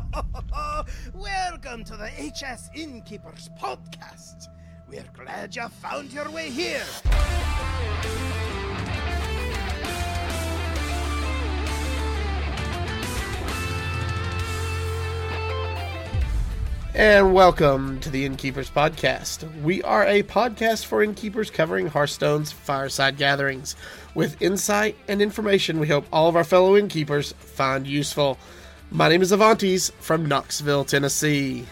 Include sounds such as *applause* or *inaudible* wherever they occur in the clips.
*laughs* Welcome to the HS Innkeepers podcast. We're glad you found your way here. And welcome to the Innkeepers Podcast. We are a podcast for innkeepers covering Hearthstone's fireside gatherings with insight and information we hope all of our fellow innkeepers find useful. My name is Avantes from Knoxville, Tennessee.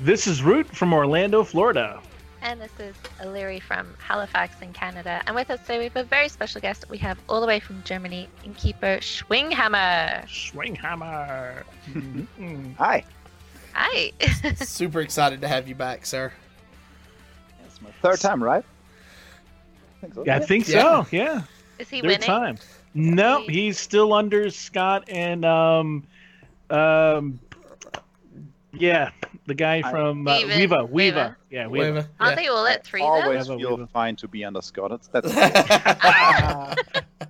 This is Root from Orlando, Florida. And this is Illyri from Halifax in Canada. And with us today, we have a very special guest. We have all the way from Germany, innkeeper Schwinghammer. Schwinghammer. *laughs* Hi. Hi. *laughs* Super excited to have you back, sir. It's my third time, right? I think so. Yeah, I think Yeah. so. Yeah. is he Third winning? time. No, he's still under Scott and um um yeah, the guy I- from uh, Weaver. Weaver. Weaver. Weaver. Yeah, Weaver. Wave Aren't they all at three, though? Always Bravo, feel Weaver. fine to be underscored. That's, that's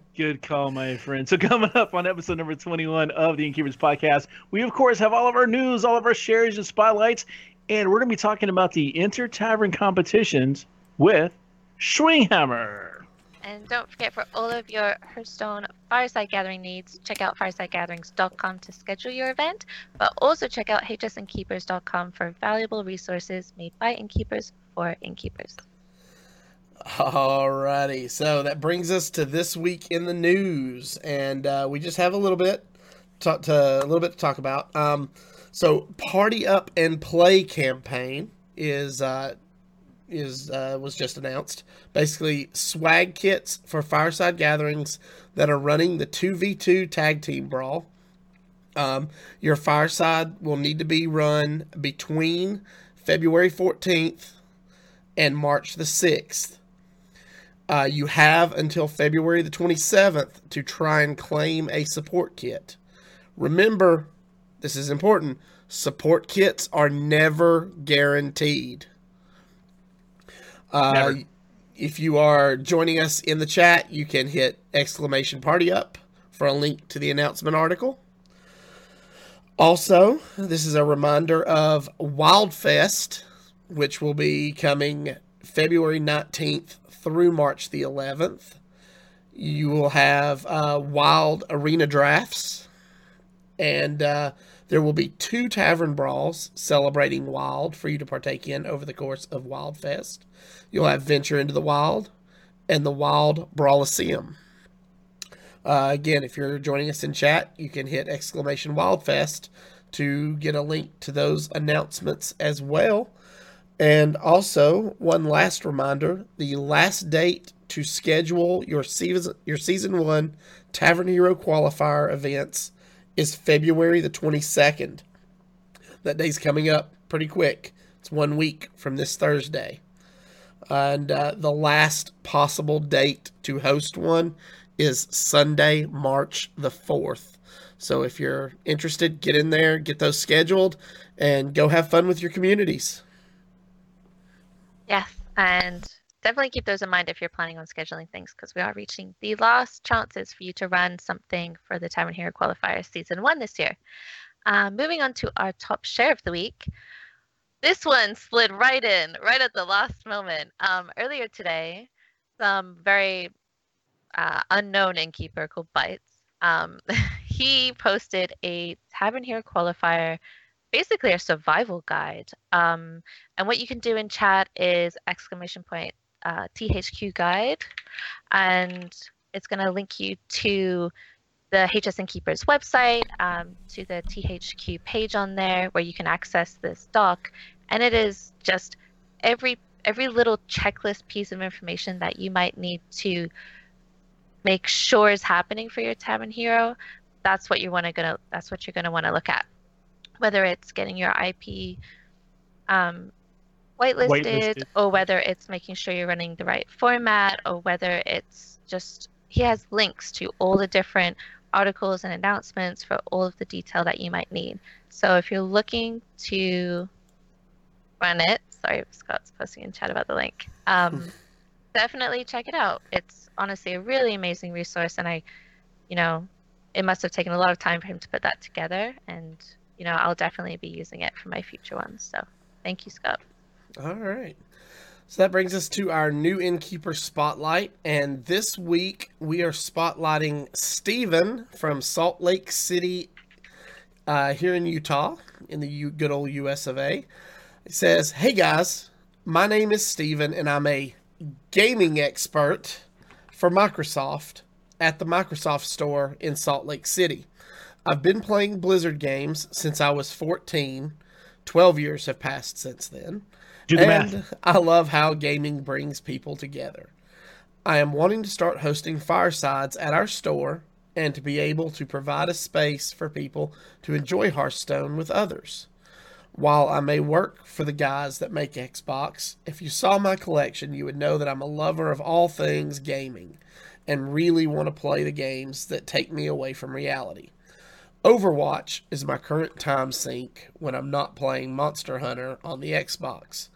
*laughs* Good call, my friend. So coming up on episode number 21 of the Innkeepers Podcast, we of course have all of our news, all of our shares and spotlights, and we're going to be talking about the inter tavern competitions with Schwinghammer. And don't forget, for all of your Hearthstone Fireside Gathering needs, check out firesidegatherings.com to schedule your event, but also check out hsinnkeepers.com for valuable resources made by innkeepers for innkeepers. Alrighty, so that brings us to this week in the news, and uh, we just have a little bit to, to a little bit to talk about. Um, so, Party Up and Play campaign is uh, is uh, was just announced. Basically, swag kits for fireside gatherings that are running the two v two tag team brawl. Um, your fireside will need to be run between February fourteenth and March the sixth. Uh, you have until February the 27th to try and claim a support kit. Remember, this is important support kits are never guaranteed. Uh. If you are joining us in the chat, you can hit exclamation party up for a link to the announcement article. Also, this is a reminder of Wildfest, which will be coming February 19th through March the 11th. You will have uh, wild arena drafts, and uh, there will be two tavern brawls celebrating wild for you to partake in over the course of Wildfest. You'll have Venture into the Wild and the Wild Brawliseum. Uh, again, if you're joining us in chat, you can hit exclamation Wildfest to get a link to those announcements as well. And also, one last reminder: the last date to schedule your season your season one Tavern Hero qualifier events is February the twenty second. That day's coming up pretty quick. It's one week from this Thursday, and uh, the last possible date to host one is Sunday, March the fourth. So if you're interested, get in there, get those scheduled, and go have fun with your communities. Yes, and definitely keep those in mind if you're planning on scheduling things because we are reaching the last chances for you to run something for the Tavern Hero Qualifier Season 1 this year. Um, moving on to our top share of the week. This one slid right in, right at the last moment. Um, earlier today, some very uh, unknown innkeeper called Bites, um, *laughs* he posted a Tavern Hero Qualifier, basically a survival guide. Um, and what you can do in chat is exclamation point uh, THQ guide, and it's going to link you to the HS Innkeeper's website, um, to the THQ page on there where you can access this doc, and it is just every every little checklist piece of information that you might need to make sure is happening for your Tavern Hero. That's what you want to gonna. That's what you're gonna want to look at. Whether it's getting your IP um, whitelisted, Whitelisted. or whether it's making sure you're running the right format, or whether it's just he has links to all the different articles and announcements for all of the detail that you might need. So if you're looking to run it, sorry, Scott's posting in chat about the link. Um, definitely check it out. It's honestly a really amazing resource, and I, you know, it must have taken a lot of time for him to put that together. And you know, I'll definitely be using it for my future ones. So thank you, Scott. All right. So that brings us to our new innkeeper spotlight. And this week we are spotlighting Steven from Salt Lake City uh, here in Utah, in the U- good old US of A. It says, Hey guys, my name is Steven and I'm a gaming expert for Microsoft at the Microsoft store in Salt Lake City. I've been playing Blizzard games since I was 14. 12 years have passed since then. Do the and math. I love how gaming brings people together. I am wanting to start hosting firesides at our store and to be able to provide a space for people to enjoy Hearthstone with others. While I may work for the guys that make Xbox, if you saw my collection, you would know that I'm a lover of all things gaming and really want to play the games that take me away from reality. Overwatch is my current time sink when I'm not playing Monster Hunter on the Xbox,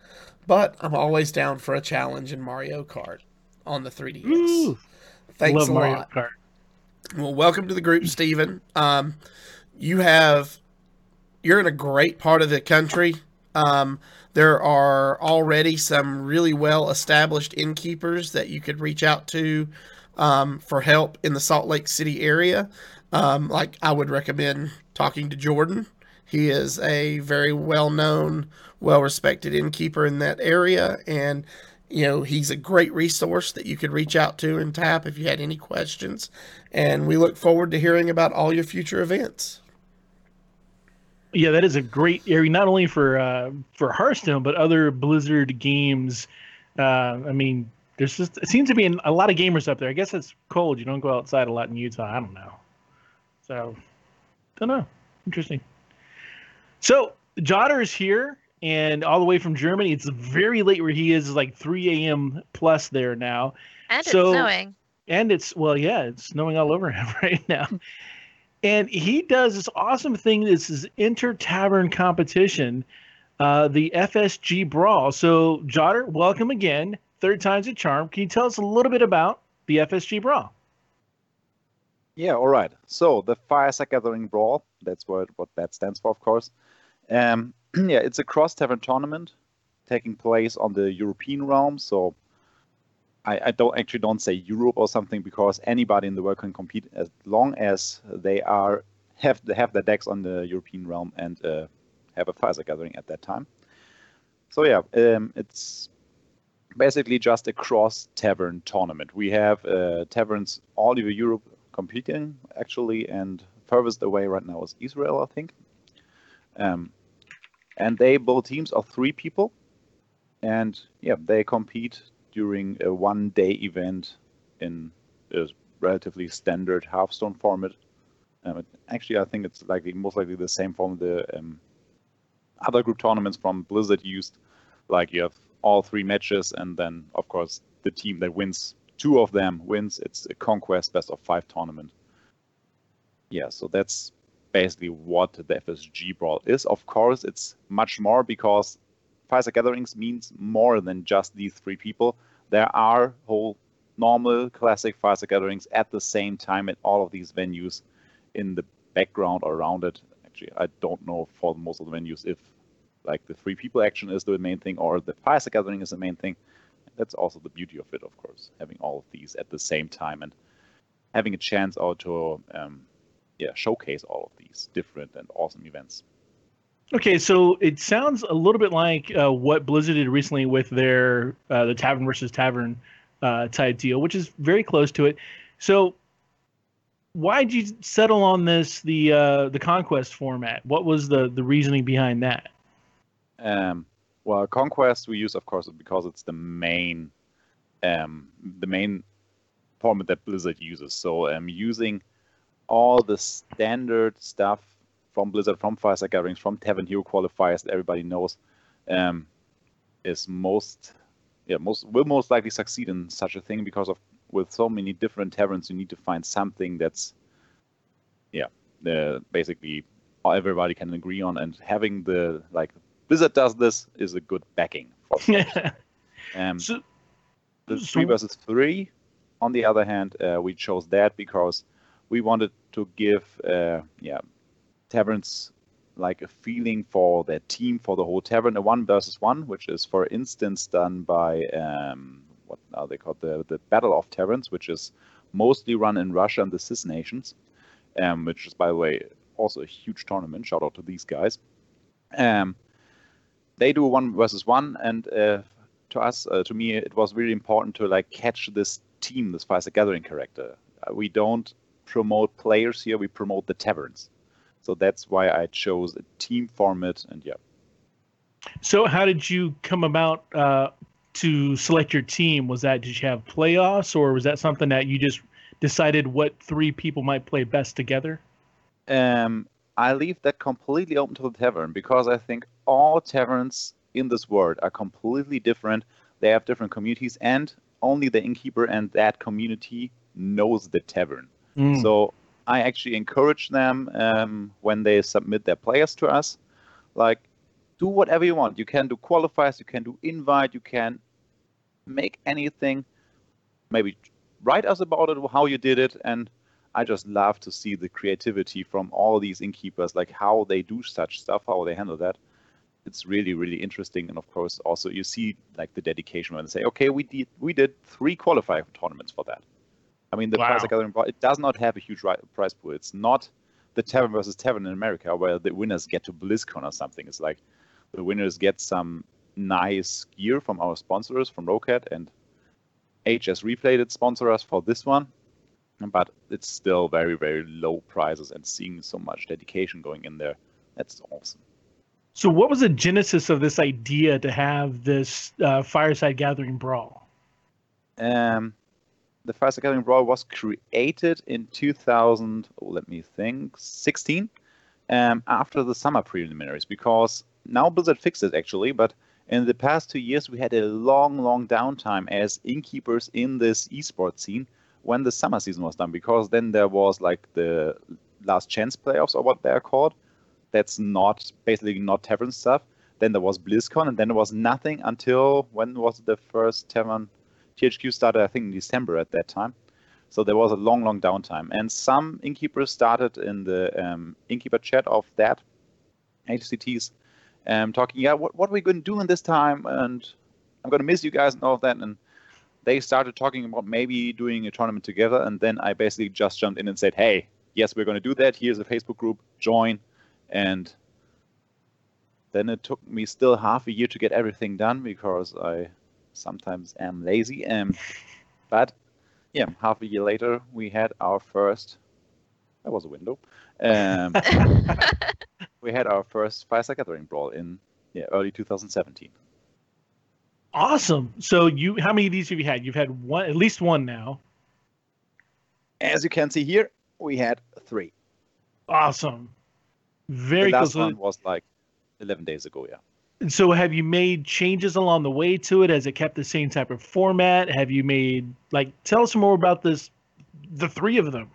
but I'm always down for a challenge in Mario Kart on the 3DS. Ooh, Thanks love a Mario lot. Kart. Well, welcome to the group, Stephen. Um, you have you're in a great part of the country. Um, there are already some really well established innkeepers that you could reach out to um, for help in the Salt Lake City area. Um, like I would recommend talking to Jordan. He is a very well known, well respected innkeeper in that area, and you know he's a great resource that you could reach out to and tap if you had any questions. And we look forward to hearing about all your future events. Yeah, that is a great area, not only for uh, for Hearthstone, but other Blizzard games. Uh, I mean, there's just it seems to be a lot of gamers up there. I guess it's cold. You don't go outside a lot in Utah. I don't know. So, don't know. Interesting. So, Jodder is here and all the way from Germany. It's very late where he is, It's like 3 a.m. plus there now. And So- it's snowing. And it's, well, yeah, it's snowing all over *laughs* him right now. and he does this awesome thing. This is inter tavern competition, uh, the FSG Brawl. So, Jodder, welcome again. Third time's a charm. Can you tell us a little bit about the FSG Brawl? Yeah, all right. So the Fireside Gathering Brawl, that's what what that stands for, of course. Um, *clears throat* yeah, it's a cross tavern tournament taking place on the European realm. So I, I don't actually don't say Europe or something because anybody in the world can compete as long as they are have have their decks on the European realm and uh, have a Fireside Gathering at that time. So yeah, um, it's basically just a cross tavern tournament. We have uh, taverns all over Europe competing actually, and furthest away right now is Israel, I think. Um, and they both teams are three people, and yeah, they compete during a one-day event in a relatively standard Hearthstone format. Um, actually, I think it's likely most likely the same form the um, other group tournaments from Blizzard used. Like you have all three matches, and then of course the team that wins two of them wins. It's a conquest best of five tournament. Yeah, so that's basically what the FSG Brawl is. Of course, it's much more because Fireside Gatherings means more than just these three people. There are whole normal classic Fireside Gatherings at the same time at all of these venues in the background around it. Actually, I don't know for most of the venues if like the three people action is the main thing or the Fireside Gathering is the main thing that's also the beauty of it, of course, having all of these at the same time and having a chance out to um, yeah showcase all of these different and awesome events. Okay, so it sounds a little bit like uh, what Blizzard did recently with their uh, the Tavern versus Tavern uh, type deal, which is very close to it. So, why did you settle on this the uh, the conquest format? What was the the reasoning behind that? Um, well, Conquest we use, of course, because it's the main um, the main format that Blizzard uses. So um, using all the standard stuff from Blizzard, from Fireside Gatherings, from Tavern Hero qualifiers that everybody knows, um, is most yeah most will most likely succeed in such a thing because of with so many different taverns, you need to find something that's yeah uh, basically everybody can agree on, and having the like Blizzard does this is a good backing. *laughs* Um, so, the so- three versus three. On the other hand, uh, we chose that because we wanted to give uh, yeah taverns like a feeling for their team, for the whole tavern, a one versus one, which is, for instance, done by um, what are they called? The the Battle of Taverns, which is mostly run in Russia and the CIS nations, um, which is, by the way, also a huge tournament. Shout out to these guys. Um, they do one versus one, and uh, to us, uh, to me, it was really important to like catch this team, this Fires Gathering character. Uh, we don't promote players here; we promote the taverns. So that's why I chose a team format, and yeah. So, how did you come about uh, to select your team? Was that did you have playoffs, or was that something that you just decided what three people might play best together? Um, I leave that completely open to the tavern because I think all taverns in this world are completely different. They have different communities, and only the innkeeper and that community knows the tavern. Mm. So I actually encourage them um, when they submit their players to us, like do whatever you want. You can do qualifiers, you can do invite, you can make anything. Maybe write us about it, how you did it, and I just love to see the creativity from all these innkeepers, like how they do such stuff, how they handle that. It's really, really interesting, and of course, also you see like the dedication when they say, "Okay, we did we did three qualifier tournaments for that." I mean, the wow. prize gathering it does not have a huge prize pool. It's not the tavern versus tavern in America where the winners get to BlizzCon or something. It's like the winners get some nice gear from our sponsors, from Roccat and HS Replay did sponsor us for this one, but it's still very, very low prices and seeing so much dedication going in there. That's awesome. So, what was the genesis of this idea to have this uh, fireside gathering brawl? Um, the Fireside Gathering Brawl was created in 2000. Oh, let me think, 16, um, after the summer preliminaries, because now Blizzard fixed it actually, but in the past two years we had a long, long downtime as innkeepers in this esports scene when the summer season was done, because then there was like the last chance playoffs or what they're called. That's not basically not tavern stuff. Then there was BlizzCon, and then there was nothing until when was the first tavern THQ started, I think, in December at that time. So there was a long, long downtime. And some innkeepers started in the um, innkeeper chat of that HCTs um, talking, yeah, what, what are we going to do in this time? And I'm going to miss you guys and all of that. And they started talking about maybe doing a tournament together. And then I basically just jumped in and said, hey, yes, we're going to do that. Here's a Facebook group, join. And then it took me still half a year to get everything done because I sometimes am lazy. Um, *laughs* but yeah, half a year later, we had our first. That was a window. Um, *laughs* we had our first Fireside Gathering brawl in yeah early 2017. Awesome. So you, how many of these have you had? You've had one, at least one now. As you can see here, we had three. Awesome. Very the last cool. one was like 11 days ago. Yeah. So have you made changes along the way to it? Has it kept the same type of format? Have you made like tell us more about this the three of them?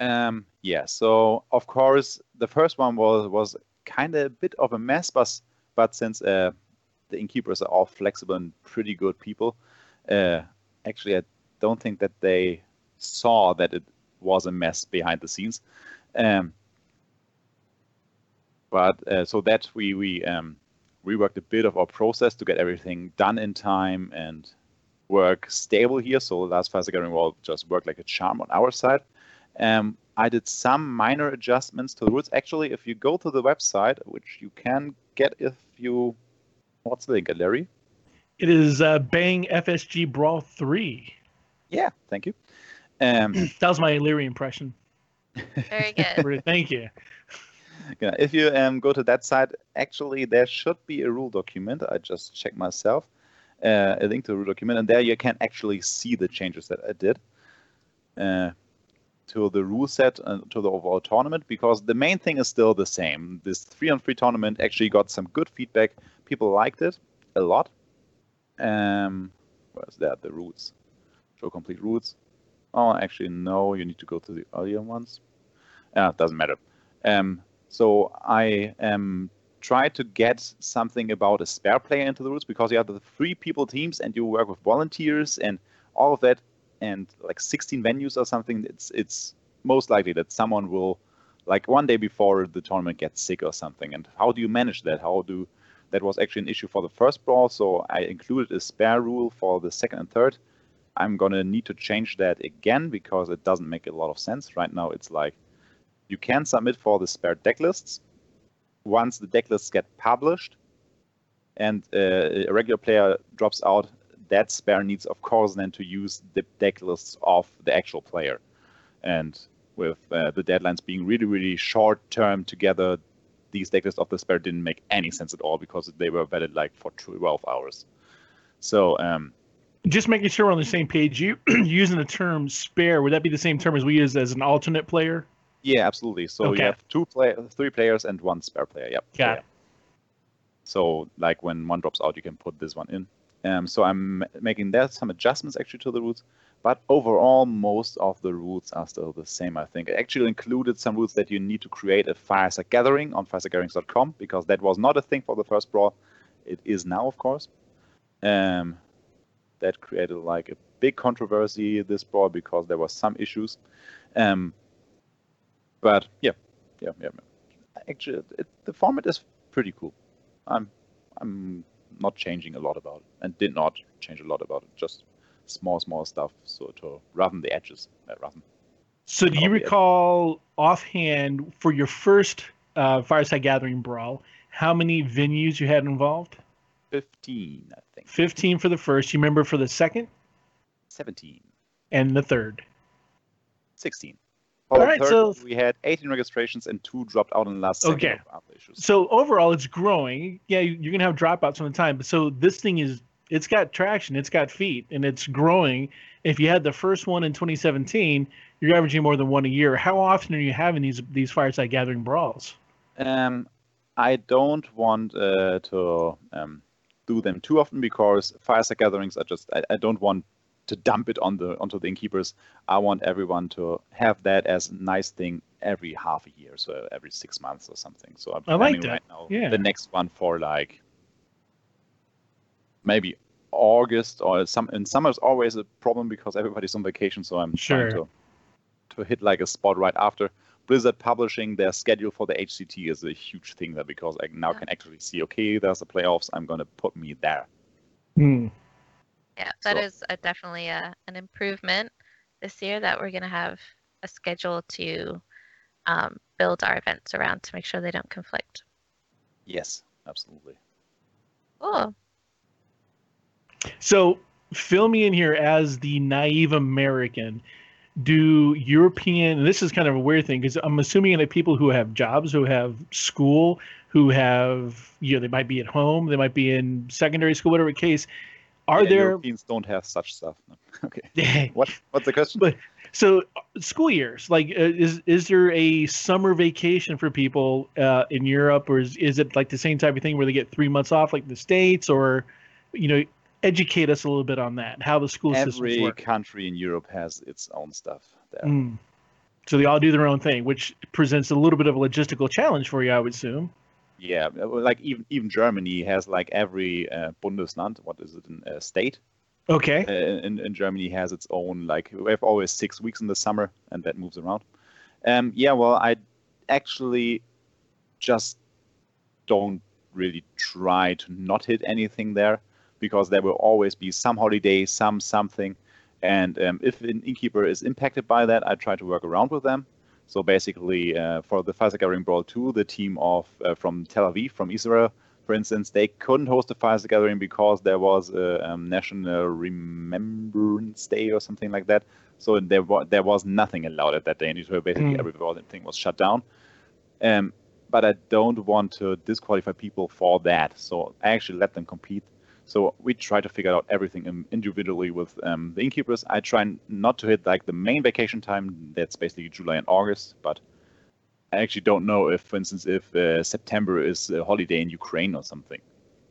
Um yeah, so of course the first one was was kind of a bit of a mess but but since uh, the innkeepers are all flexible and pretty good people, uh, actually I don't think that they saw that it was a mess behind the scenes. Um, but uh, so that we we um, reworked a bit of our process to get everything done in time and work stable here. So the last Fireside Gathering will just work like a charm on our side. Um, I did some minor adjustments to the rules. Actually, if you go to the website, which you can get if you, what's the link, Larry? It is uh, Bang FSG Brawl 3. Yeah, thank you. Um, *clears throat* that was my Larry impression. Very good. *laughs* thank you yeah, if you um, go to that site, actually there should be a rule document. I just checked myself, uh, a link to the rule document, and there you can actually see the changes that I did uh, to the rule set and to the overall tournament. Because the main thing is still the same. This three-on-three tournament actually got some good feedback. People liked it a lot. Um, where's that? The rules. Show complete rules. Oh, actually, no. You need to go to the earlier ones. It doesn't matter. Um, so I um, try to get something about a spare player into the rules because you have the three people teams and you work with volunteers and all of that and like 16 venues or something. It's it's most likely that someone will like one day before the tournament gets sick or something. And how do you manage that? How do that was actually an issue for the first brawl, so I included a spare rule for the second and third. I'm gonna need to change that again because it doesn't make a lot of sense. Right now it's like you can submit for the spare deck lists. Once the deck lists get published and uh, a regular player drops out, that spare needs of course then to use the deck lists of the actual player. And with uh, the deadlines being really, really short term together, these deck lists of the spare didn't make any sense at all because they were valid like for 12 hours. So um, just making sure we're on the same page. You *clears throat* using the term spare, would that be the same term as we use as an alternate player? Yeah, absolutely. So Okay. you have two play, three players and one spare player. Yep. Got Yeah. it. So like when one drops out, you can put this one in. Um, so I'm making there some adjustments actually to the rules, but overall most of the rules are still the same. I think I actually included some rules that you need to create a Fireside Gathering on firesidegatherings.com because that was not a thing for the first brawl. It is now, of course. Um, that created like a big controversy this brawl because there were some issues. Um, but yeah, yeah, yeah. yeah. Actually, it, the format is pretty cool. I'm I'm not changing a lot about it, and did not change a lot about it. Just small, small stuff, so to roughen the edges. Uh, roughen. So, do you recall offhand for your first uh, Fireside Gathering brawl, how many venues you had involved? Fifteen, I think. 15 for the first. You remember for the second Seventeen. and the third? 16. All right, so- we had 18 registrations and two dropped out in the last Okay. So overall, it's growing. Yeah, you- you're gonna have dropouts from the time, but so this thing is it's got traction, it's got feet, and it's growing. If you had the first one in 2017, you're averaging more than one a year. How often are you having these these fireside gathering brawls? Um, I don't want uh, to um, do them too often because fireside gatherings are just. I, I don't want to dump it on the onto the innkeepers. I want everyone to have that as a nice thing every half a year, so every six months or something. So I'm I like planning that. right now Yeah. the next one for like maybe August or some. In summer is always a problem because everybody's on vacation, so I'm Sure. trying to to hit like a spot right after. Blizzard publishing their schedule for the HCT is a huge thing there because I now Yeah. can actually see, okay, there's the playoffs. I'm gonna put me there. Hmm. Yeah, that So- is a, definitely a, an improvement this year that we're going to have a schedule to um, build our events around to make sure they don't conflict. Yes, absolutely. Cool. So fill me in here as the naive American. Do European, and this is kind of a weird thing because I'm assuming that people who have jobs, who have school, who have, you know, they might be at home, they might be in secondary school, whatever case. Are Yeah, there, Europeans don't have such stuff. No. *laughs* Okay. *laughs* What? What's the question? But- so school years, like, uh, is is there a summer vacation for people uh, in Europe, or is, is it like the same type of thing where they get three months off, like the states, or, you know, educate us a little bit on that, how the school systems Every country in Europe has its own stuff there. Mm. So they all do their own thing, which presents a little bit of a logistical challenge for you, I would assume. Yeah, uh, like even even Germany has like every uh, Bundesland. What is it? In uh, state Okay. uh, in, in Germany has its own like we have always six weeks in the summer and that moves around. Um, yeah, well, I actually just don't really try to not hit anything there because there will always be some holiday, some something, and um, if an innkeeper is impacted by that, I try to work around with them. So basically, uh, for the Fireside Gathering Brawl 2, the team of uh, from Tel Aviv, from Israel, for instance, they couldn't host the Fireside Gathering because there was a um, National Remembrance Day or something like that. So there was there was nothing allowed at that day, and so basically Mm. everything was shut down. Um, but I don't want to disqualify people for that, so I actually let them compete. So we try to figure out everything individually with um, the innkeepers. I try not to hit like the main vacation time. That's basically July and August, but I actually don't know if, for instance, if uh, September is a holiday in Ukraine or something.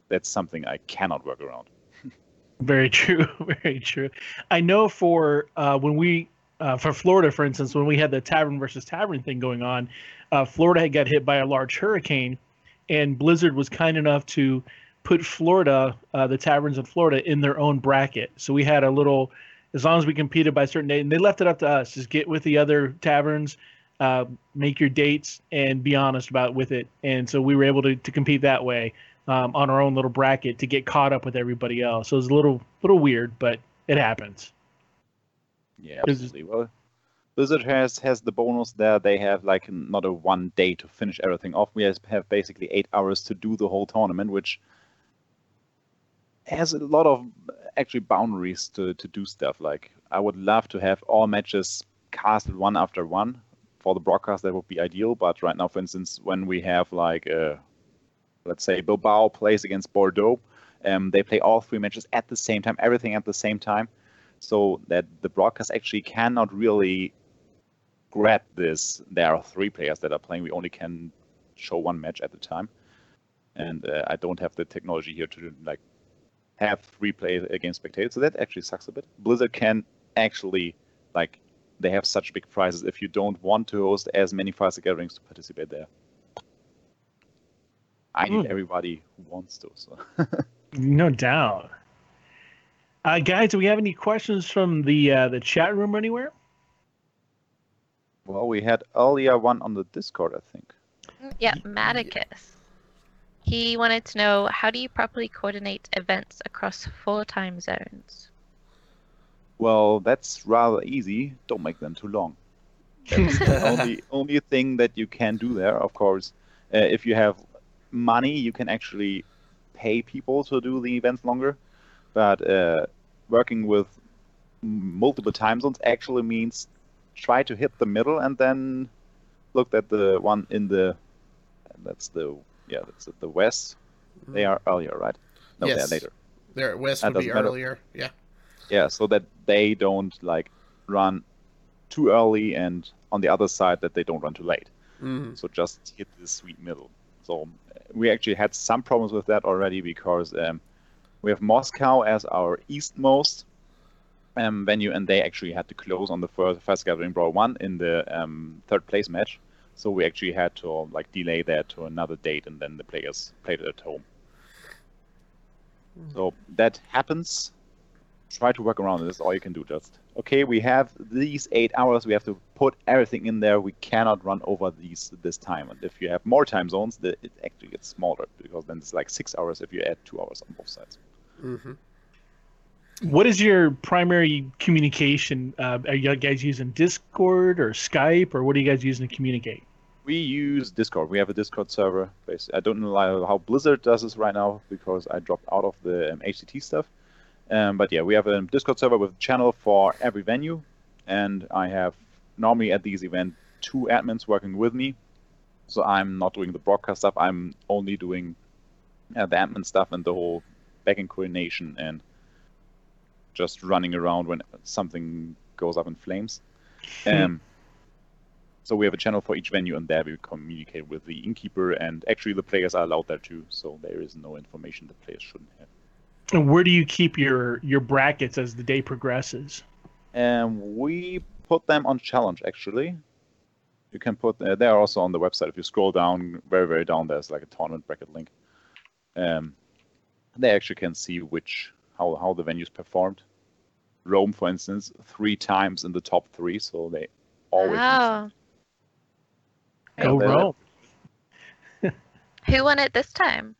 That's something I cannot work around. *laughs* Very true. *laughs* Very true. I know for uh, when we, uh, for Florida, for instance, when we had the tavern versus tavern thing going on, uh, Florida had got hit by a large hurricane, and Blizzard was kind enough to put Florida, uh, the taverns in Florida, in their own bracket. So we had a little, as long as we competed by a certain date, and they left it up to us. Just get with the other taverns, uh, make your dates and be honest about with it. And so we were able to, to compete that way um, on our own little bracket to get caught up with everybody else. So it was a little little weird, but it happens. Yeah, absolutely. Well, Blizzard has has the bonus there. They have like not a one day to finish everything off. We have basically eight hours to do the whole tournament, which has a lot of actually boundaries to to do stuff. Like I would love to have all matches casted one after one. For the broadcast, that would be ideal. But right now, for instance, when we have like uh, let's say Bilbao plays against Bordeaux, um, they play all three matches at the same time, everything at the same time, so that the broadcast actually cannot really grab this. There are three players that are playing. We only can show one match at a time, and uh, I don't have the technology here to like have free play against spectators. So that actually sucks a bit. Blizzard can actually like they have such big prizes if you don't want to host as many Fireside gatherings to participate there. I need mm. everybody who wants to. So. *laughs* no doubt. Uh, guys, do we have any questions from the uh, the chat room or anywhere? Well, we had earlier one on the Discord, I think. Yeah, Maticus. He wanted to know how do you properly coordinate events across four time zones? Well, that's rather easy. Don't make them too long. That's *laughs* the only only thing that you can do there. Of course, uh, if you have money, you can actually pay people to do the events longer. But uh, working with multiple time zones actually means try to hit the middle and then look at the one in the that's the yeah, that's the west. They mm. are earlier, right? No, yes. they're later. They're west would be earlier. Yeah. Yeah, so that they don't like run too early, and on the other side that they don't run too late. Mm-hmm. So just hit the sweet middle. So we actually had some problems with that already because um, we have Moscow as our eastmost um, venue, and they actually had to close on the first, first gathering brawl one in the um, third place match. So we actually had to like delay that to another date, and then the players played it at home. Mm. So that happens. Try to work around it. That's all you can do. Just okay. We have these eight hours. We have to put everything in there. We cannot run over these this time. And if you have more time zones, the, it actually gets smaller because then it's like six hours if you add two hours on both sides. Mm-hmm. What is your primary communication? Uh, are you guys using Discord or Skype, or what are you guys using to communicate? We use Discord. We have a Discord server. Basically. I don't know how Blizzard does this right now because I dropped out of the um, HCT stuff. Um, but yeah, we have a Discord server with a channel for every venue, and I have normally at these events two admins working with me. So I'm not doing the broadcast stuff. I'm only doing uh, the admin stuff and the whole backend coordination and just running around when something goes up in flames. Hmm. Um, so we have a channel for each venue, and there we communicate with the innkeeper, and actually the players are allowed there too. So there is no information the players shouldn't have. And where do you keep your your brackets as the day progresses? Um, we put them on challenge actually. You can put uh, they are also on the website. If you scroll down very very down, there's like a tournament bracket link. Um, they actually can see which how how the venues performed. Rome, for instance, three times in the top three, so they always. Wow. Go Rome. *laughs* Who won it this time?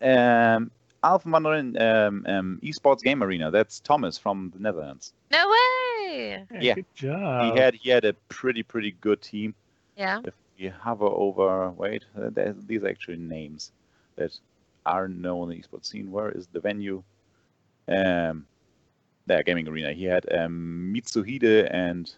Um, Alpha Mandarin um, um, Esports Game Arena. That's Thomas from the Netherlands. No way. Yeah, yeah. Good job. He had he had a pretty pretty good team. Yeah. If you hover over, wait, uh, these are actually names that are known in the esports scene. Where is the venue? Um, there, gaming arena. He had um, Mitsuhide and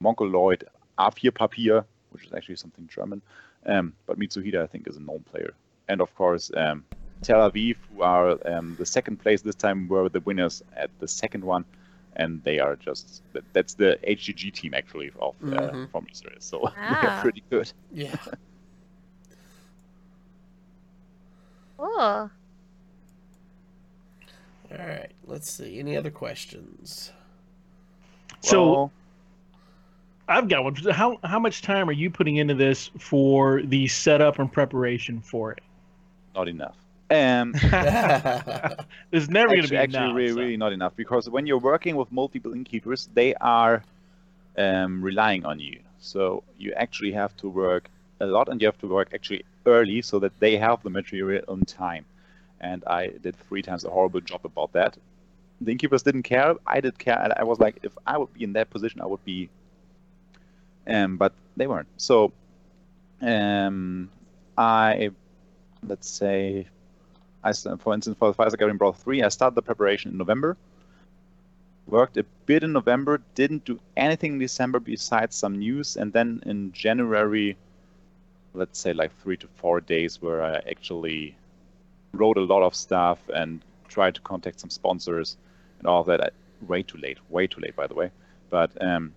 Mongoloid A4 Papier, which is actually something German. Um, but Mitsuhide, I think, is a known player. And of course, um, Tel Aviv, who are um, the second place this time, were the winners at the second one. And they are just that's the HGG team actually of uh, mm-hmm. from Israel. So *laughs* wow. they're pretty good. Yeah. *laughs* cool. All right. Let's see. Any other questions? So well, I've got one. How how much time are you putting into this for the setup and preparation for it? Not enough. Um, *laughs* *laughs* There's never going to be actually enough, really, so. really not enough because when you're working with multiple innkeepers, they are um, relying on you. So you actually have to work a lot, and you have to work actually early so that they have the material on time. And I did three times a horrible job about that. The innkeepers didn't care. I did care, and I was like, if I would be in that position, I would be. Um, but they weren't. So, um, I, let's say, I for instance for the Fire Gathering Brawl three, I started the preparation in November. Worked a bit in November, didn't do anything in December besides some news, and then in January, let's say like three to four days where I actually wrote a lot of stuff and tried to contact some sponsors and all that. I, way too late, way too late, by the way. But um,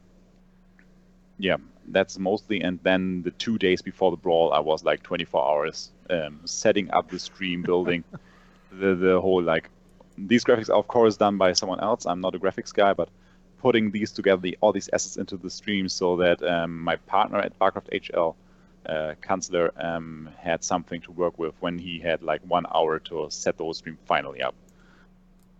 yeah, that's mostly. And then the two days before the brawl, I was like 24 hours um, setting up the stream, building *laughs* the the whole like these graphics are of course done by someone else. I'm not a graphics guy, but putting these together, the, all these assets into the stream, so that um, my partner at Barcraft HL, uh, Kanzler, um, had something to work with when he had like one hour to set the whole stream finally up.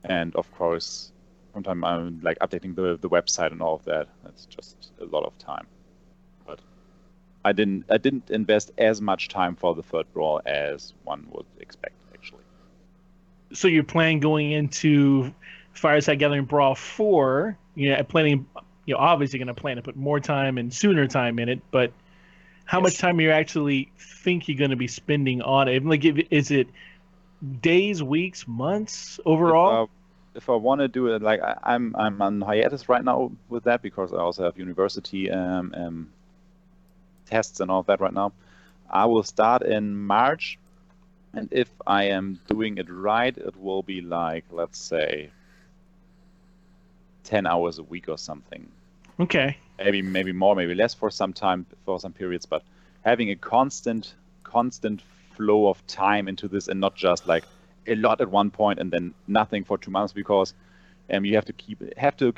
And of course, sometimes I'm like updating the the website and all of that. That's just a lot of time. But I didn't I didn't invest as much time for the third brawl as one would expect actually. So you're planning going into Fireside Gathering Brawl four, you know, planning you know, obviously gonna plan to put more time and sooner time in it, but how yes. much time you actually think you're gonna be spending on it? Like is it days, weeks, months overall? If, uh, I want to do it, like I, am I'm, I'm on hiatus right now with that because I also have university um, um tests and all of that right now. I will start in March, and if I am doing it right, it will be like let's say ten hours a week or something. Okay. Maybe maybe more, maybe less for some time for some periods, but having a constant constant flow of time into this and not just like a lot at one point and then nothing for two months because um, you have to keep have to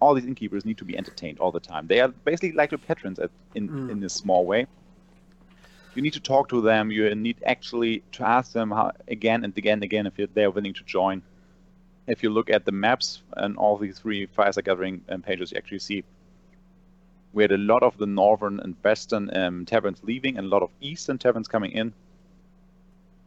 all these innkeepers need to be entertained all the time. They are basically like your patrons at, in mm. in a small way. You need to talk to them. You need actually to ask them how, again and again and again if they are willing to join. If you look at the maps and all these three Fireside Gathering um, pages, you actually see we had a lot of the northern and western um, taverns leaving and a lot of eastern taverns coming in.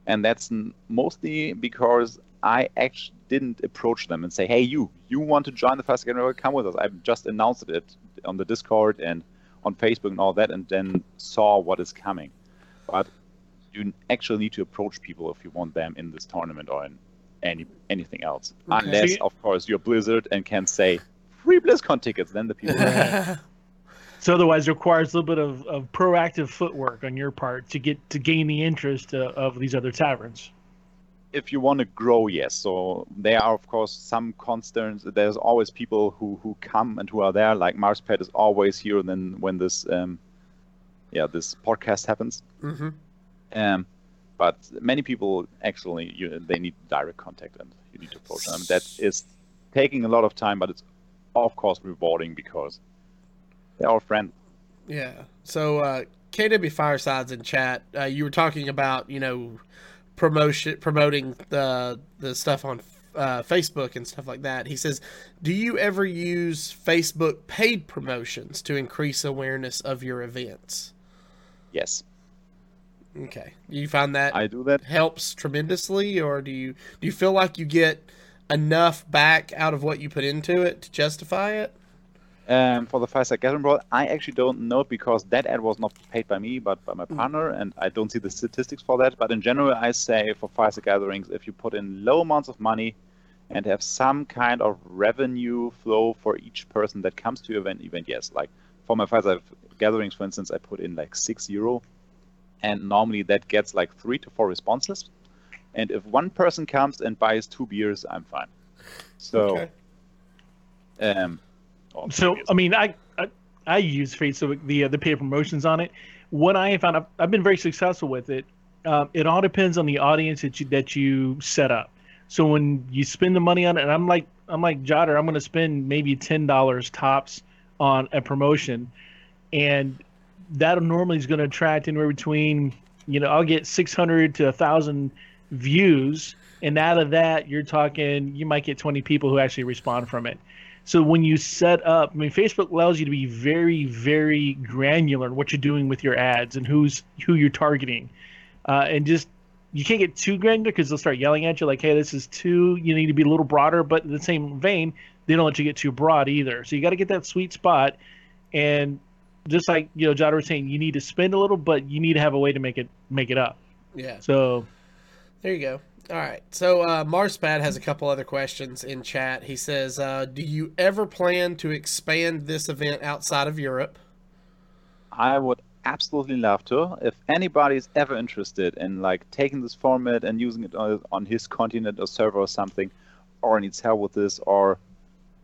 And that's mostly because I actually didn't approach them and say, "Hey, you, you want to join the Fast Game Come with us." I just announced it on the Discord and on Facebook and all that, and then saw what is coming. But you actually need to approach people if you want them in this tournament or in any anything else, okay. unless, of course, you're Blizzard and can say free BlizzCon tickets. Then the people. *laughs* so otherwise, it requires a little bit of, of proactive footwork on your part to get to gain the interest uh, of these other taverns if you want to grow, yes. So there are of course some constants. There's always people who who come and who are there. Like Marspet is always here. And then when this um, yeah this podcast happens. Mm-hmm. Um, but many people actually you, they need direct contact and you need to approach them. That is taking a lot of time, but it's of course rewarding because they're our friend. Yeah. So uh, KW Firesides in chat, uh, you were talking about you know promotion promoting the the stuff on uh, Facebook and stuff like that. He says, "Do you ever use Facebook paid promotions to increase awareness of your events?" Yes. Okay. Do you find that I do that helps tremendously, or do you do you feel like you get enough back out of what you put into it to justify it? Um, for the Fireside Gathering Brawl, I actually don't know because that ad was not paid by me but by my mm. partner, and I don't see the statistics for that. But in general, I say for Fireside Gatherings, if you put in low amounts of money and have some kind of revenue flow for each person that comes to your event, event yes. Like for my Fireside Gatherings, for instance, I put in like six euro, and normally that gets like three to four responses. And if one person comes and buys two beers, I'm fine. So. Okay. Um, so I mean, I, I, I use Facebook the uh, the paid promotions on it. What I have found, I've, I've been very successful with it. Um, it all depends on the audience that you that you set up. So when you spend the money on it, and I'm like I'm like Jodder, I'm going to spend maybe ten dollars tops on a promotion, and that normally is going to attract anywhere between you know I'll get 600 to a thousand views, and out of that you're talking you might get 20 people who actually respond from it. So when you set up, I mean, Facebook allows you to be very, very granular in what you're doing with your ads and who's who you're targeting, uh, and just you can't get too granular because they'll start yelling at you like, "Hey, this is too." You need to be a little broader, but in the same vein, they don't let you get too broad either. So you got to get that sweet spot, and just like you know, Jodder was saying, you need to spend a little, but you need to have a way to make it make it up. Yeah. So There you go. All right. So uh, Marspad has a couple other questions in chat. He says, uh, "Do you ever plan to expand this event outside of Europe?" I would absolutely love to. If anybody's ever interested in like taking this format and using it on, on his continent or server or something, or needs help with this, or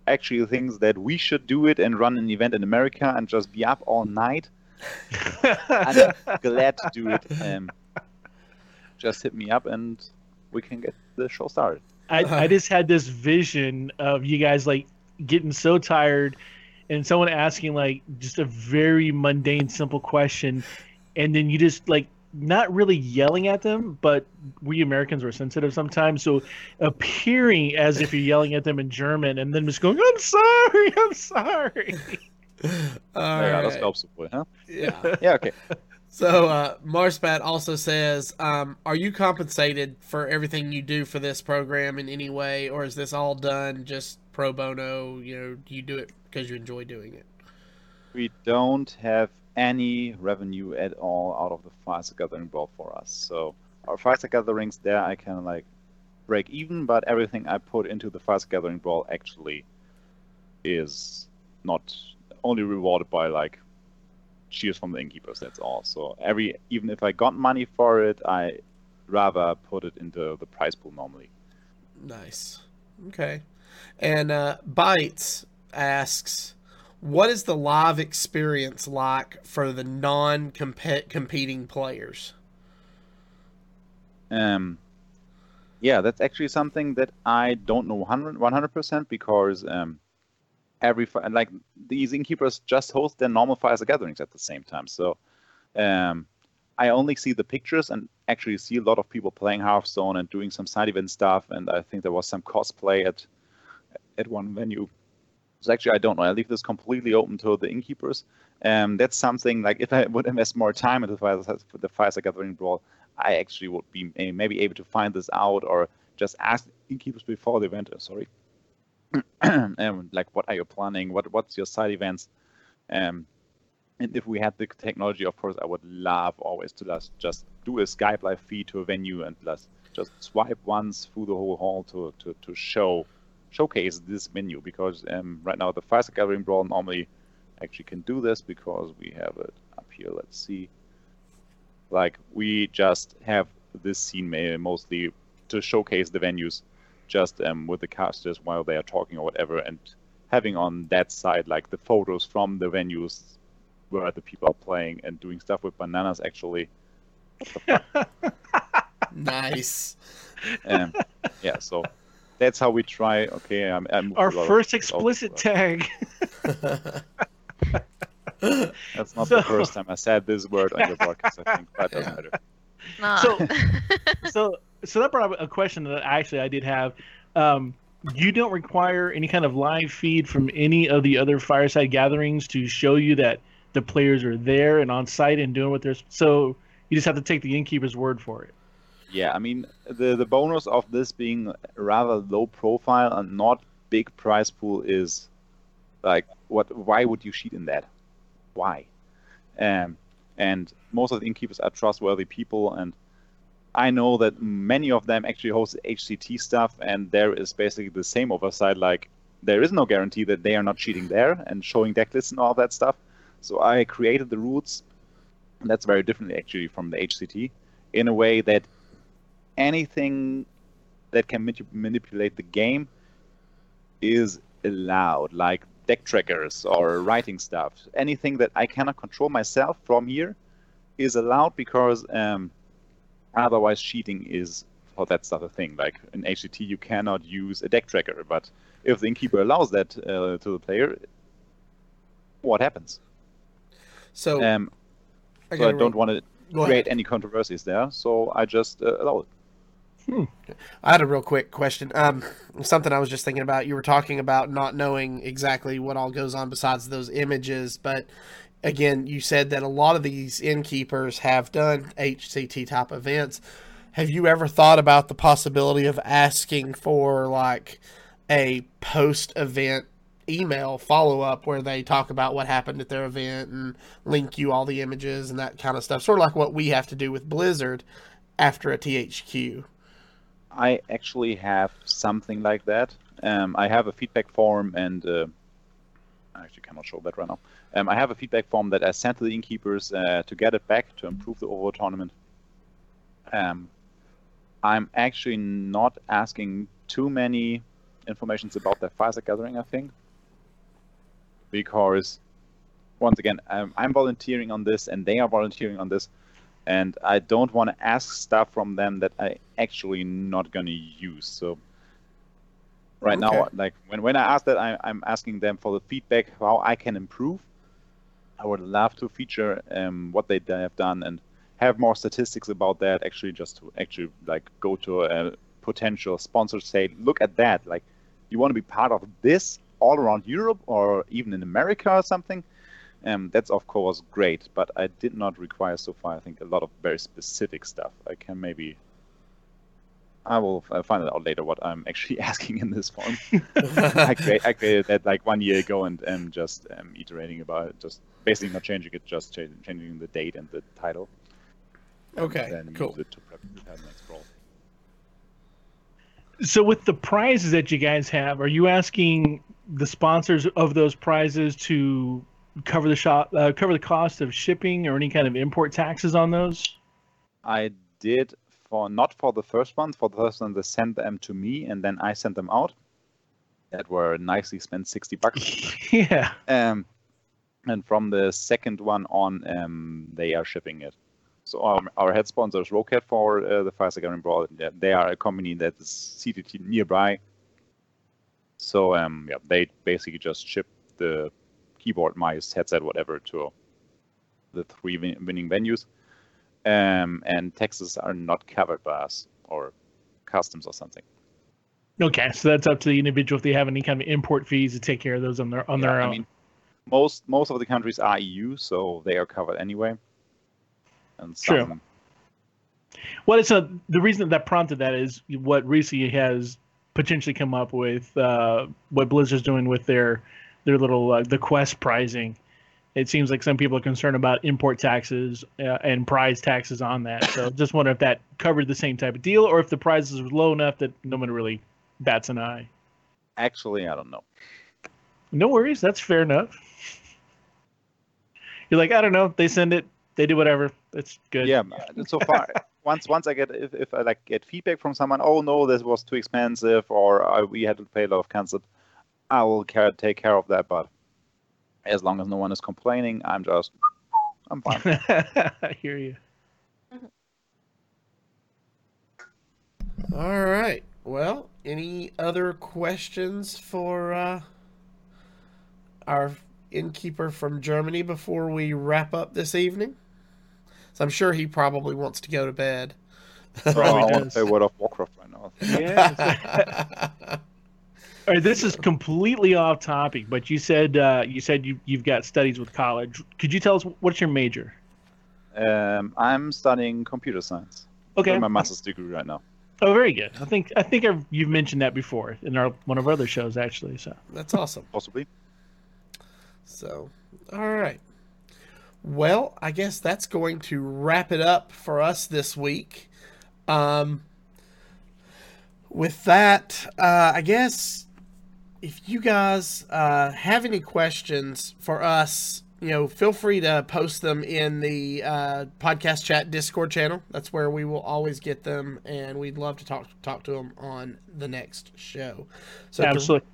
actually thinks that we should do it and run an event in America and just be up all night, *laughs* I'm glad to do it. Um, just hit me up and we can get the show started. I, I just had this vision of you guys like getting so tired and someone asking like just a very mundane simple question and then you just like not really yelling at them but we americans were sensitive sometimes so appearing as if you're yelling at them in german and then just going i'm sorry i'm sorry *laughs* All ja, das right. glaubst du wohl, huh? Yeah. Yeah, okay. *laughs* So uh, Marspat also says, um, "Are you compensated for everything you do for this program in any way, or is this all done just pro bono? You know, do you do it because you enjoy doing it?" We don't have any revenue at all out of the Fireside Gathering Brawl for us. So our Fireside Gatherings there I can like break even, but everything I put into the Fireside Gathering Brawl actually is not only rewarded by like cheers from the innkeepers, that's all. So every even if I got money for it, I rather put it into the prize pool normally. Nice. Okay. And uh, Bites asks, "What is the live experience like for the non-competing players?" Um, yeah, that's actually something that I don't know 100 percent because um, every fi- like these innkeepers just host their normal Fireside gatherings at the same time. So um, I only see the pictures and actually see a lot of people playing Hearthstone and doing some side event stuff. And I think there was some cosplay at at one venue. So actually, I don't know. I leave this completely open to the innkeepers. Um, that's something like if I would invest more time into the Fireside, the Gathering Brawl, I actually would be maybe able to find this out or just ask innkeepers before the event. uh, Sorry, *clears throat* um, like what are you planning? What what's your side events? Um, and if we had the technology, of course, I would love always to just just do a Skype live feed to a venue and just just swipe once through the whole hall to to, to show showcase this menu because um, right now the Fireside Gathering Brawl normally actually can do this because we have it up here. Let's see. Like we just have this scene mostly to showcase the venues, just um, with the casters while they are talking or whatever, and having on that side like the photos from the venues where the people are playing and doing stuff with bananas. Actually, *laughs* Nice. um, yeah. So that's how we try. Okay, I'm, I'm our first explicit tag *laughs* That's not So- the first time I said this word on your podcast. I think that doesn't Yeah. matter. Nah. So- *laughs* so so that brought up a question that actually I did have. Um, you don't require any kind of live feed from any of the other fireside gatherings to show you that the players are there and on site and doing what they're so you just have to take the innkeeper's word for it. Yeah, I mean the the bonus of this being rather low profile and not big prize pool is like what why would you cheat in that? Why? Um, and most of the innkeepers are trustworthy people and I know that many of them actually host HCT stuff and there is basically the same oversight like there is no guarantee that they are not cheating there and showing deck lists and all that stuff. So I created the rules that's very different actually from the HCT in a way that anything that can manip- manipulate the game is allowed, like deck trackers or writing stuff. Anything that I cannot control myself from here is allowed because um, otherwise cheating is oh, that's not a thing. Like in HCT, you cannot use a deck tracker, but if the innkeeper allows that uh, to the player, what happens? So, Um, I so I don't want to create ahead. any controversies there, so I just uh, allow it. I had a real quick question. Um, something I was just thinking about. You were talking about not knowing exactly what all goes on besides those images, but again, you said that a lot of these innkeepers have done HCT type events. Have you ever thought about the possibility of asking for like a post event email follow up where they talk about what happened at their event and link you all the images and that kind of stuff? Sort of like what we have to do with Blizzard after a THQ. I actually have something like that. Um, I have a feedback form, and uh, I actually cannot show that right now. Um, I have a feedback form that I sent to the innkeepers uh, to get it back to improve the overall tournament. Um, I'm actually not asking too many informations about their Fireside gathering, I think, because once again, I'm, I'm volunteering on this, and they are volunteering on this and I don't want to ask stuff from them that I actually not gonna use. So right now, like when when I ask that, I, I'm asking them for the feedback how I can improve. I would love to feature um, what they have done and have more statistics about that. Actually, just to actually like go to a potential sponsor, say, look at that. Like, you want to be part of this all around Europe or even in America or something. Um, that's of course great, but I did not require so far. I think a lot of very specific stuff. I can maybe. I will uh, find out later what I'm actually *laughs* asking in this form. *laughs* I, create, I created that like one year ago and am just um, iterating about it, just basically not changing it, just cha- changing the date and the title. and Okay, then cool. use it to prep prepare the next brawl. So with the prizes that you guys have, are you asking the sponsors of those prizes to cover the shop, uh, cover the cost of shipping or any kind of import taxes on those? I did for not for the first one. For the first one, they sent them to me, and then I sent them out. That were nicely spent sixty bucks. *laughs* yeah. Um, and from the second one on, um, they are shipping it. So our, our head sponsor is Roccat for uh, the Fireside Gathering Brawl. They- They are a company that is seated nearby. So um, yeah, they basically just ship the keyboard, mice, headset, whatever to the three win- winning venues. Um, and taxes are not covered by us or customs or something. Okay, so that's up to the individual if they have any kind of import fees to take care of those on their on Yeah, their I own. mean, most most of the countries are EU, so they are covered anyway. And True. Well, it's a the reason that, prompted that is what recently has potentially come up with uh, what Blizzard's doing with their their little uh, the quest pricing. It seems like some people are concerned about import taxes uh, and prize taxes on that. So *laughs* just wonder if that covered the same type of deal, or if the prices were low enough that no one really bats an eye. Actually, I don't know. No worries, that's fair enough. You're like, I don't know. They send it, they do whatever. It's good. Yeah, so far, *laughs* once once I get if, if I like get feedback from someone, oh no, this was too expensive, or uh, we had to pay a lot of cancelled, I will care, take care of that. But as long as no one is complaining, I'm just I'm fine. *laughs* I hear you. All right. Well, any other questions for uh, our innkeeper from Germany before we wrap up this evening? So I'm sure he probably wants to go to bed. oh, Probably I does. play World of Warcraft right now. Yeah. *laughs* All right, this is completely off topic, but you said uh, you said you you've got studies with college. Could you tell us what's your major? Um, I'm studying computer science. Okay. Doing my master's degree right now. Oh, very good. I think I think I've, you've mentioned that before in our one of our other shows, actually. So That's awesome. Possibly. So, all right. Well, I guess that's going to wrap it up for us this week. Um, with that, uh, I guess if you guys uh, have any questions for us, you know, feel free to post them in the uh, podcast chat Discord channel. That's where we will always get them, and we'd love to talk talk to them on the next show. So, absolutely.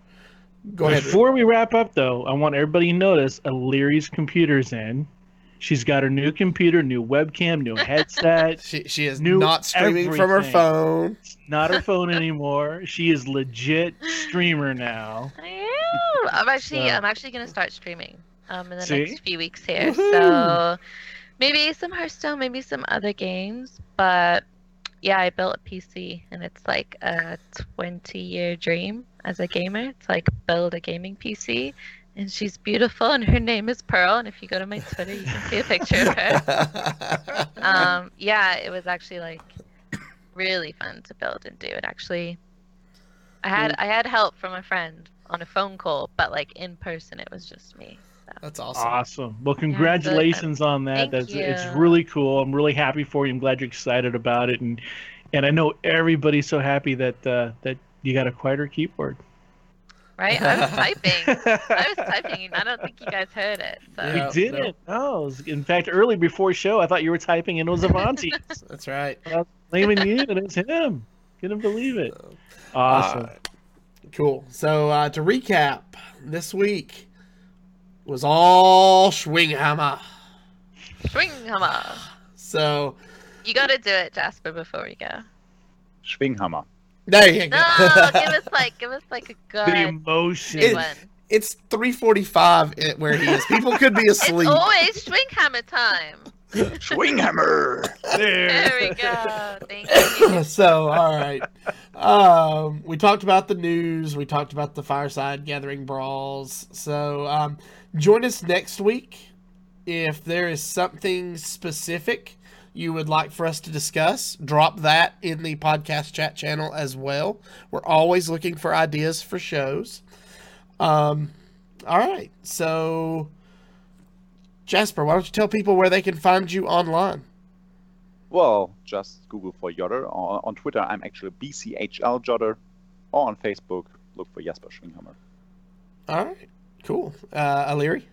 Go ahead. Before we wrap up, though, I want everybody to notice Illyria's computer's in. She's got her new computer, new webcam, new headset. *laughs* She, she is Knew not streaming from her everything. phone. Not her phone anymore. She is legit streamer now. *laughs* I am. I'm actually So- I'm actually gonna start streaming um in the See? next few weeks here. Woohoo. So maybe some Hearthstone, maybe some other games, but yeah, I built a PC, and it's like a 20 year dream as a gamer to like build a gaming PC. And she's beautiful, and her name is Pearl. And if you go to my Twitter, you can see a picture of her. *laughs* Um, yeah, it was actually like really fun to build and do. It actually, I had I had help from a friend on a phone call, but like in person, it was just me. So. That's awesome. Awesome. Well, congratulations on that. Thank That's it's really cool. I'm really happy for you. I'm glad you're excited about it, and and I know everybody's so happy that uh, that you got a quieter keyboard. Right? I was typing. I was *laughs* typing, I don't think you guys heard it. So. We Yeah. didn't. No. it was- In fact, early before show, I thought you were typing, and it was Avanti. *laughs* That's right. I was blaming you, and it was him. Couldn't believe it. Awesome. Uh, cool. So uh, to recap, this week was all Schwinghammer. Swinghammer. So You got to do it, Jasper, before we go. Schwinghammer. There you go. No, give us like, give us like a *laughs* the good, emotion. It- one. it's 3:45 where he is. People could be asleep. It's asleep. always Swinghammer time. Schwinghammer! there. There we go. Thank you. *laughs* so all right um we talked about the news we talked about the fireside gathering brawls so um join us next week if there is something specific you would like for us to discuss drop that in the podcast chat channel as well we're always looking for ideas for shows um all right so jasper why don't you tell people where they can find you online Well, just Google for Jodder. On, on Twitter, I'm actually BCHL Jodder. Or on Facebook, look for Jasper Schwinghammer. All right, cool. Uh, Aliri.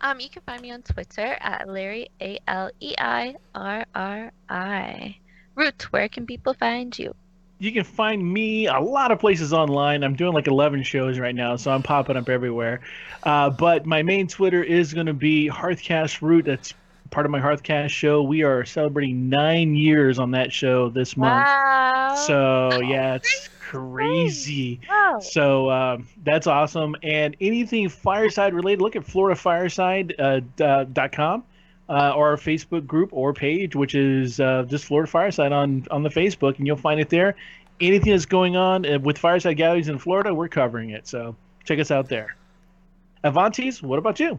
Um, you can find me on Twitter at Larry A L E I R R I. Root, where can people find you? You can find me a lot of places online. I'm doing like 11 shows right now, so I'm popping up everywhere. Uh, but my main Twitter is going to be Hearthcast Root. That's part of my Hearthcast show. We are celebrating nine years on that show this month. Wow. So yeah, it's crazy. Wow. So um, that's awesome. And anything fireside related, look at floridafireside.com uh, dot com, uh, or our Facebook group or page, which is uh, just Florida Fireside on on the Facebook, and you'll find it there. Anything that's going on uh, with fireside gatherings in Florida, we're covering it. So check us out there. Avantis, what about you?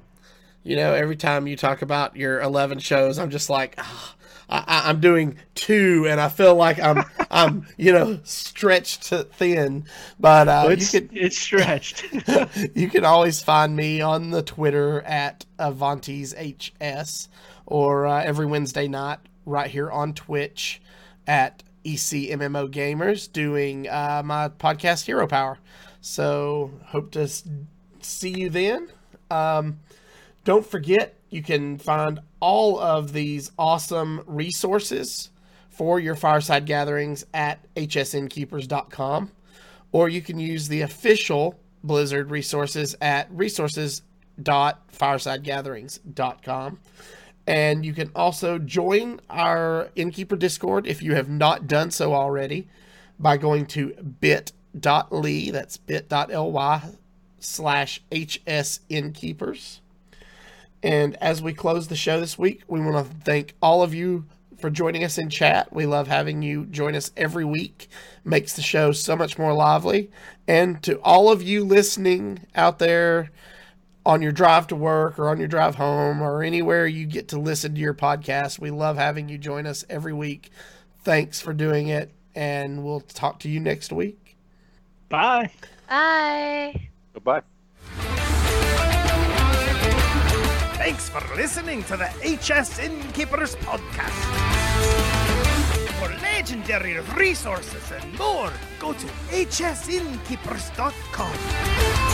You know, every time you talk about your 11 shows, I'm just like, ah, I, I'm doing two, and I feel like I'm, I'm, you know, stretched thin. But uh, you it's could, it's stretched. *laughs* you can always find me on the Twitter at Avantes HS or uh, every Wednesday night right here on Twitch at ECMMO Gamers doing uh, my podcast Hero Power. So hope to see you then. Um, don't forget, you can find all of these awesome resources for your fireside gatherings at hsinnkeepers.com or you can use the official Blizzard resources at resources.firesidegatherings.com. And you can also join our Innkeeper Discord if you have not done so already by going to bit.ly, that's bit.ly slash hsinnkeepers. And as we close the show this week, we want to thank all of you for joining us in chat. We love having you join us every week. Makes the show so much more lively. And to all of you listening out there on your drive to work or on your drive home or anywhere you get to listen to your podcast, we love having you join us every week. Thanks for doing it, and we'll talk to you next week. Bye. Bye. Goodbye. Thanks for listening to the HS Innkeepers podcast. For legendary resources and more, go to hsinnkeepers.com.